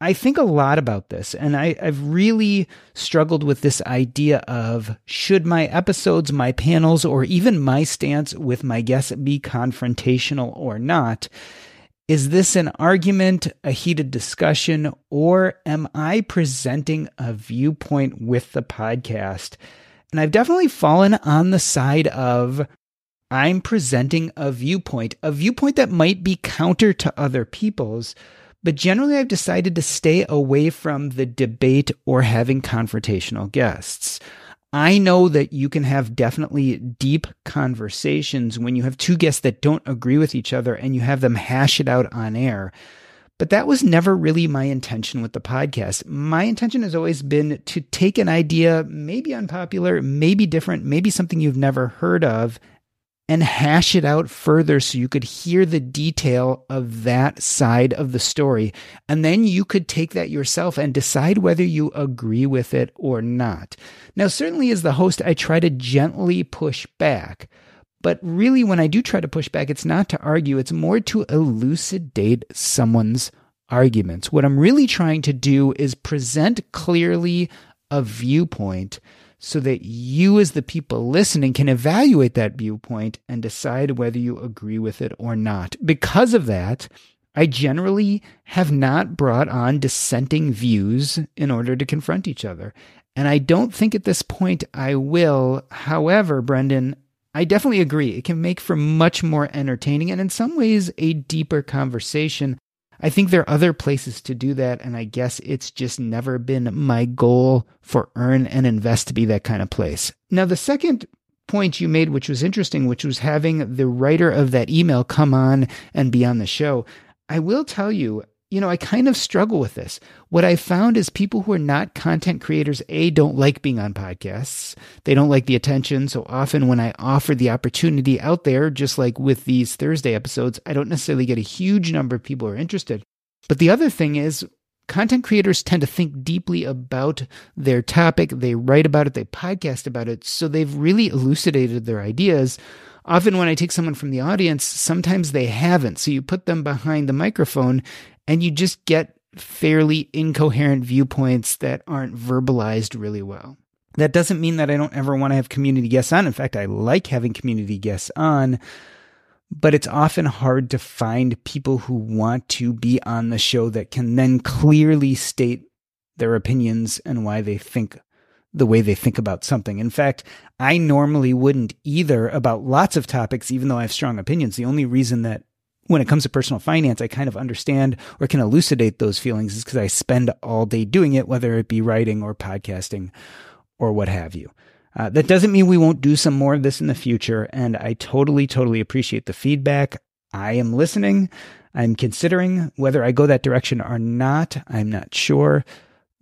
I think a lot about this, and I, have really struggled with this idea of should my episodes, my panels, or even my stance with my guests be confrontational or not? Is this an argument, a heated discussion, or am I presenting a viewpoint with the podcast? And I've definitely fallen on the side of I'm presenting a viewpoint, a viewpoint that might be counter to other people's but generally, I've decided to stay away from the debate or having confrontational guests. I know that you can have definitely deep conversations when you have two guests that don't agree with each other and you have them hash it out on air. But that was never really my intention with the podcast. My intention has always been to take an idea, maybe unpopular, maybe different, maybe something you've never heard of, and hash it out further so you could hear the detail of that side of the story. And then you could take that yourself and decide whether you agree with it or not. Now, certainly as the host, I try to gently push back. But really, when I do try to push back, it's not to argue, it's more to elucidate someone's arguments. What I'm really trying to do is present clearly a viewpoint so that you, as the people listening, can evaluate that viewpoint and decide whether you agree with it or not. Because of that, I generally have not brought on dissenting views in order to confront each other. And I don't think at this point I will. However, Brendan, I definitely agree. It can make for much more entertaining and in some ways a deeper conversation. I think there are other places to do that, and I guess it's just never been my goal for Earn and Invest to be that kind of place. Now, the second point you made, which was interesting, which was having the writer of that email come on and be on the show. I will tell you, you know, I kind of struggle with this. What I found is people who are not content creators, A, don't like being on podcasts. They don't like the attention. So often when I offer the opportunity out there, just like with these Thursday episodes, I don't necessarily get a huge number of people who are interested. But the other thing is, content creators tend to think deeply about their topic. They write about it, they podcast about it. So they've really elucidated their ideas often when I take someone from the audience, sometimes they haven't. So you put them behind the microphone and you just get fairly incoherent viewpoints that aren't verbalized really well. That doesn't mean that I don't ever want to have community guests on. In fact, I like having community guests on, but it's often hard to find people who want to be on the show that can then clearly state their opinions and why they think the way they think about something. In fact, I normally wouldn't either about lots of topics, even though I have strong opinions. The only reason that when it comes to personal finance, I kind of understand or can elucidate those feelings is because I spend all day doing it, whether it be writing or podcasting or what have you. Uh, that doesn't mean we won't do some more of this in the future. And I totally, totally appreciate the feedback. I am listening. I'm considering whether I go that direction or not. I'm not sure,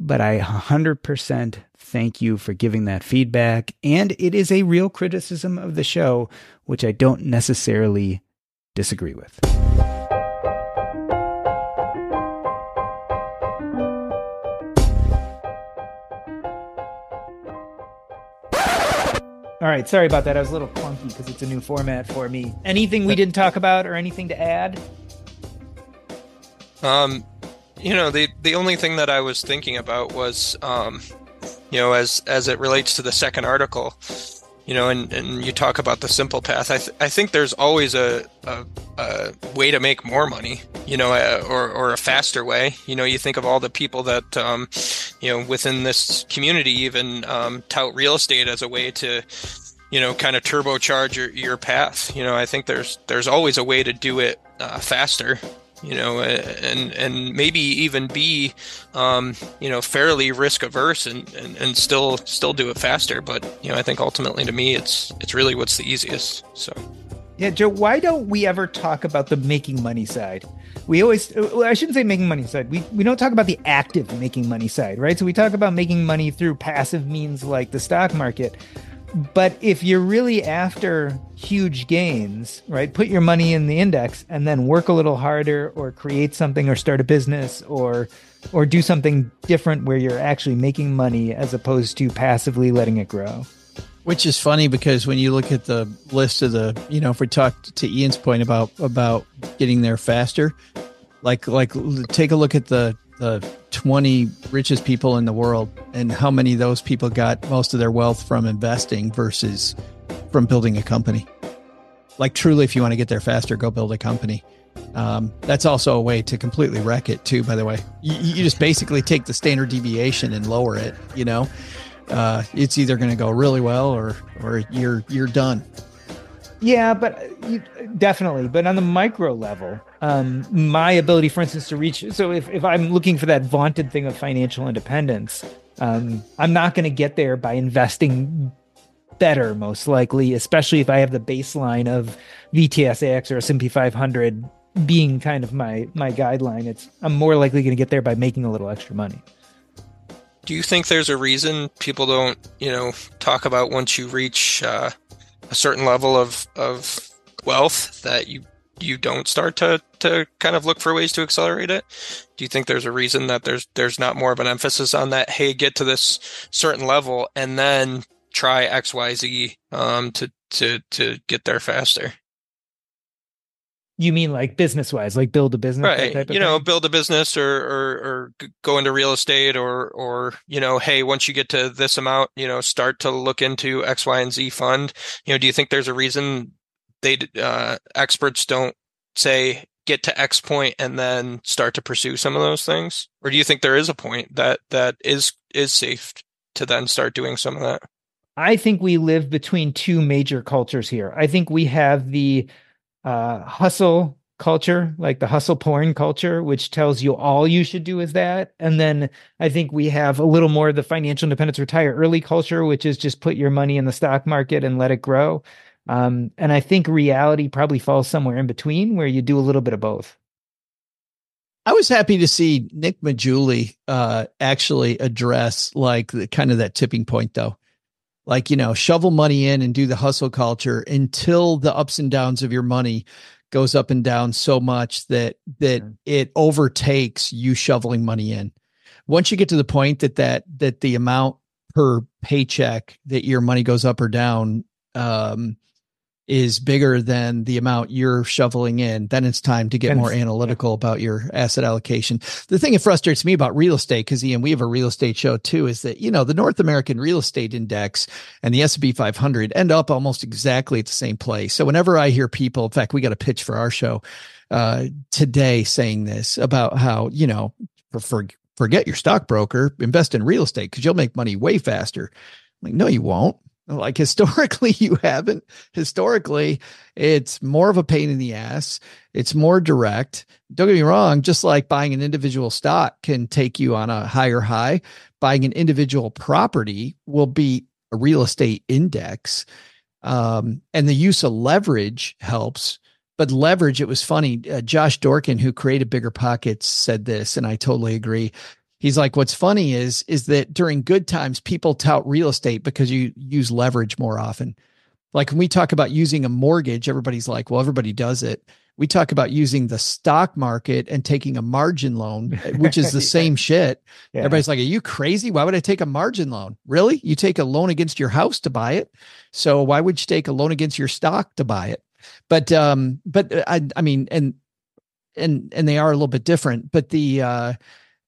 but I 100% thank you for giving that feedback. And it is a real criticism of the show, which I don't necessarily disagree with. All right, sorry about that. I was a little clunky because it's a new format for me. Anything we didn't talk about or anything to add? Um, you know, the the only thing that I was thinking about was um, you know, as as it relates to the second article, you know, and, and you talk about the simple path. I, th- I think there's always a, a, a, way to make more money, you know, uh, or, or a faster way. You know, you think of all the people that, um, you know, within this community even um, tout real estate as a way to, you know, kind of turbocharge your, your path. You know, I think there's there's always a way to do it uh, faster you know, and and maybe even be, um, you know, fairly risk averse and, and, and still still do it faster. But you know, I think ultimately to me, it's it's really what's the easiest. So. Yeah, Joe, why don't we ever talk about the making money side? We always, well, I shouldn't say making money side. We, we don't talk about the active making money side, right? So we talk about making money through passive means like the stock market. But if you're really after huge gains, right, put your money in the index and then work a little harder or create something or start a business or or do something different where you're actually making money as opposed to passively letting it grow. Which is funny because when you look at the list of the, you know, if we talk to Ian's point about about getting there faster, like like take a look at the the 20 richest people in the world and how many of those people got most of their wealth from investing versus from building a company. Like truly, if you want to get there faster, go build a company. Um, that's also a way to completely wreck it too. By the way, you, you just basically take the standard deviation and lower it. You know, uh, it's either going to go really well or or you're you're done. Yeah, but you, definitely. But on the micro level, um, my ability, for instance, to reach. So if, if I'm looking for that vaunted thing of financial independence, um, I'm not going to get there by investing better, most likely, especially if I have the baseline of VTSAX or S&P 500 being kind of my my guideline. It's I'm more likely going to get there by making a little extra money. Do you think there's a reason people don't, you know, talk about once you reach uh, a certain level of of wealth that you you don't start to to kind of look for ways to accelerate it? Do you think there's a reason that there's there's not more of an emphasis on that? Hey, get to this certain level and then try X Y Z um, to to to get there faster. You mean like business wise, like build a business, right? You know, build a business or, or or go into real estate or or you know, hey, once you get to this amount, you know, start to look into X, Y, and Z fund. You know, do you think there's a reason they uh, experts don't say get to X point and then start to pursue some of those things, or do you think there is a point that that is is safe to then start doing some of that? I think we live between two major cultures here. I think we have the uh, hustle culture, like the hustle porn culture, which tells you all you should do is that. And then I think we have a little more of the financial independence retire early culture, which is just put your money in the stock market and let it grow. Um, and I think reality probably falls somewhere in between where you do a little bit of both. I was happy to see Nick Maggiulli uh, actually address like the kind of that tipping point though. Like you know shovel money in and do the hustle culture until the ups and downs of your money goes up and down so much that that it overtakes you shoveling money in. Once you get to the point that that that the amount per paycheck that your money goes up or down um is bigger than the amount you're shoveling in, then it's time to get more analytical about your asset allocation. The thing that frustrates me about real estate, because Ian, we have a real estate show too, is that, you know, the North American real estate index and the S&P 500 end up almost exactly at the same place. So whenever I hear people, in fact, we got a pitch for our show uh, today saying this about how, you know, for, for forget your stockbroker, invest in real estate because you'll make money way faster. I'm like, no, you won't. Like historically, you haven't. Historically, it's more of a pain in the ass. It's more direct. Don't get me wrong, just like buying an individual stock can take you on a higher high, buying an individual property will be a real estate index. Um, and the use of leverage helps. But leverage, it was funny. Uh, Josh Dorkin, who created Bigger Pockets, said this, and I totally agree he's like what's funny is is that during good times people tout real estate because you use leverage more often. Like when we talk about using a mortgage everybody's like well everybody does it. We talk about using the stock market and taking a margin loan which is the yeah. same shit. Yeah. everybody's like are you crazy? Why would i take a margin loan? Really? You take a loan against your house to buy it? So why would you take a loan against your stock to buy it? But um but uh, i i mean and and and they are a little bit different but the uh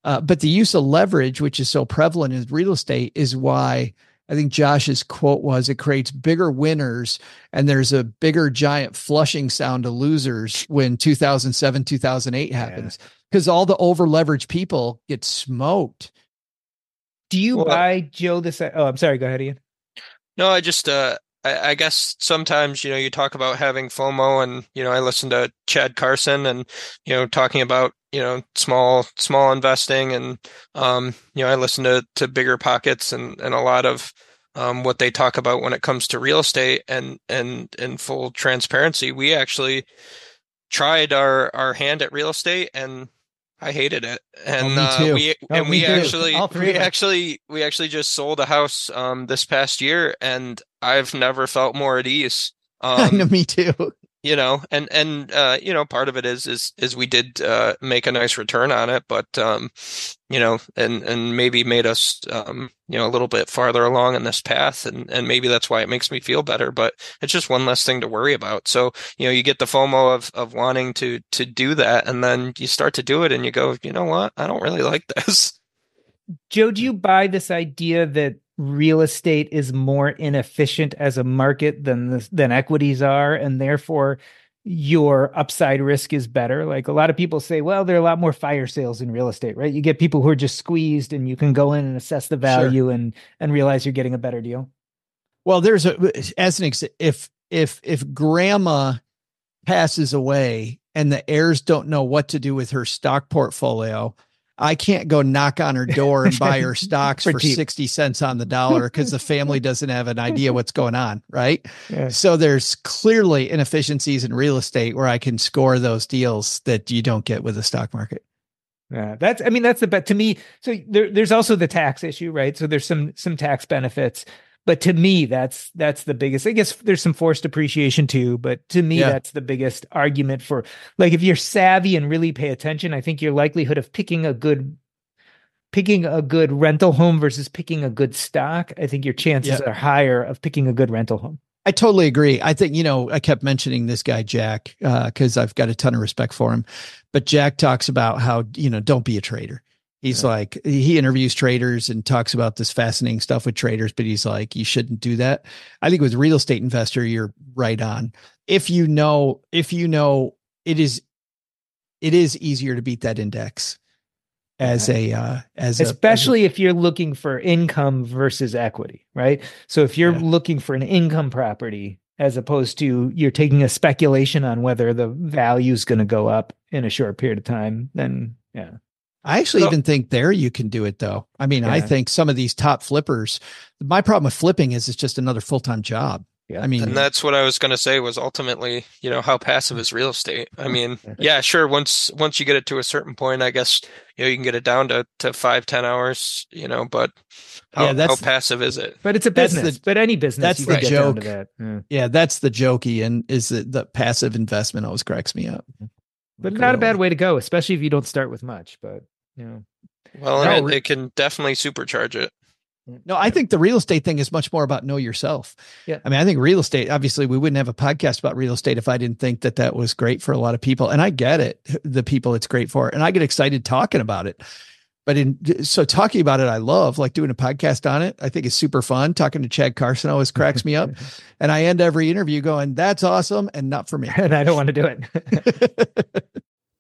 uh, but the use of leverage, which is so prevalent in real estate, is why I think Josh's quote was it creates bigger winners and there's a bigger giant flushing sound of losers when 2007, 2008 happens because yeah. all the over leveraged people get smoked. Do you well, buy Joe this? Oh, I'm sorry. Go ahead, Ian. No, I just, uh, I, I guess sometimes, you know, you talk about having FOMO and, you know, I listen to Chad Carson and, you know, talking about you know small small investing and um, you know I listen to to bigger pockets and and a lot of um, what they talk about when it comes to real estate and and in full transparency. We actually tried our our hand at real estate and I hated it. And oh, uh, we oh, and we too. actually we actually we actually just sold a house um, this past year and I've never felt more at ease um, know, me too. you know and and uh you know part of it is is is we did uh make a nice return on it but um you know and and maybe made us um you know a little bit farther along in this path and and maybe that's why it makes me feel better but it's just one less thing to worry about. So you know you get the fomo of of wanting to to do that and then you start to do it and you go you know what? I don't really like this. Joe do you buy this idea that real estate is more inefficient as a market than the, than equities are and therefore your upside risk is better. Like a lot of people say well there are a lot more fire sales in real estate right? You get people who are just squeezed and you can go in and assess the value sure. and and realize you're getting a better deal. Well there's a as an ex- if if if grandma passes away and the heirs don't know what to do with her stock portfolio I can't go knock on her door and buy her stocks for, for 60 cents on the dollar because the family doesn't have an idea what's going on. Right. Yeah. So there's clearly inefficiencies in real estate where I can score those deals that you don't get with the stock market. Yeah, that's. I mean, that's the bet to me. So there, there's also the tax issue, right? So there's some some tax benefits but to me that's that's the biggest i guess there's some forced appreciation too but to me yeah. that's the biggest argument for like if you're savvy and really pay attention i think your likelihood of picking a good picking a good rental home versus picking a good stock i think your chances yeah. are higher of picking a good rental home I totally agree. I think, you know, I kept mentioning this guy, Jack, because uh, I've got a ton of respect for him. But Jack talks about how, you know, don't be a trader. He's yeah. like, he interviews traders and talks about this fascinating stuff with traders, but he's like, you shouldn't do that. I think with real estate investor, you're right on. If you know, if you know, it is, it is easier to beat that index as a uh, as especially a, if you're looking for income versus equity, right? So if you're yeah. looking for an income property as opposed to you're taking a speculation on whether the value is going to go up in a short period of time, then yeah. I actually so, even think there you can do it though. I mean, yeah. I think some of these top flippers, my problem with flipping is it's just another full-time job. Yeah. I mean, and that's what I was going to say was ultimately, you know, how passive is real estate? I mean, yeah, sure. Once, once you get it to a certain point, I guess, you know, you can get it down to, to five, 10 hours, you know, but how, yeah, that's, how passive is it? But it's a business, the, but any business, that's the joke. That. Yeah. yeah. That's the jokey. And is that the passive investment always cracks me up. But not a bad way to go, especially if you don't start with much, but you know. Well, no, it, it can definitely supercharge it. Mm. No, I think the real estate thing is much more about know yourself. Yeah. I mean, I think real estate, obviously, we wouldn't have a podcast about real estate if I didn't think that that was great for a lot of people. And I get it, the people it's great for. And I get excited talking about it. But in so talking about it, I love like doing a podcast on it. I think it's super fun. Talking to Chad Carson always cracks me up. and I end every interview going, that's awesome and not for me. and I don't want to do it.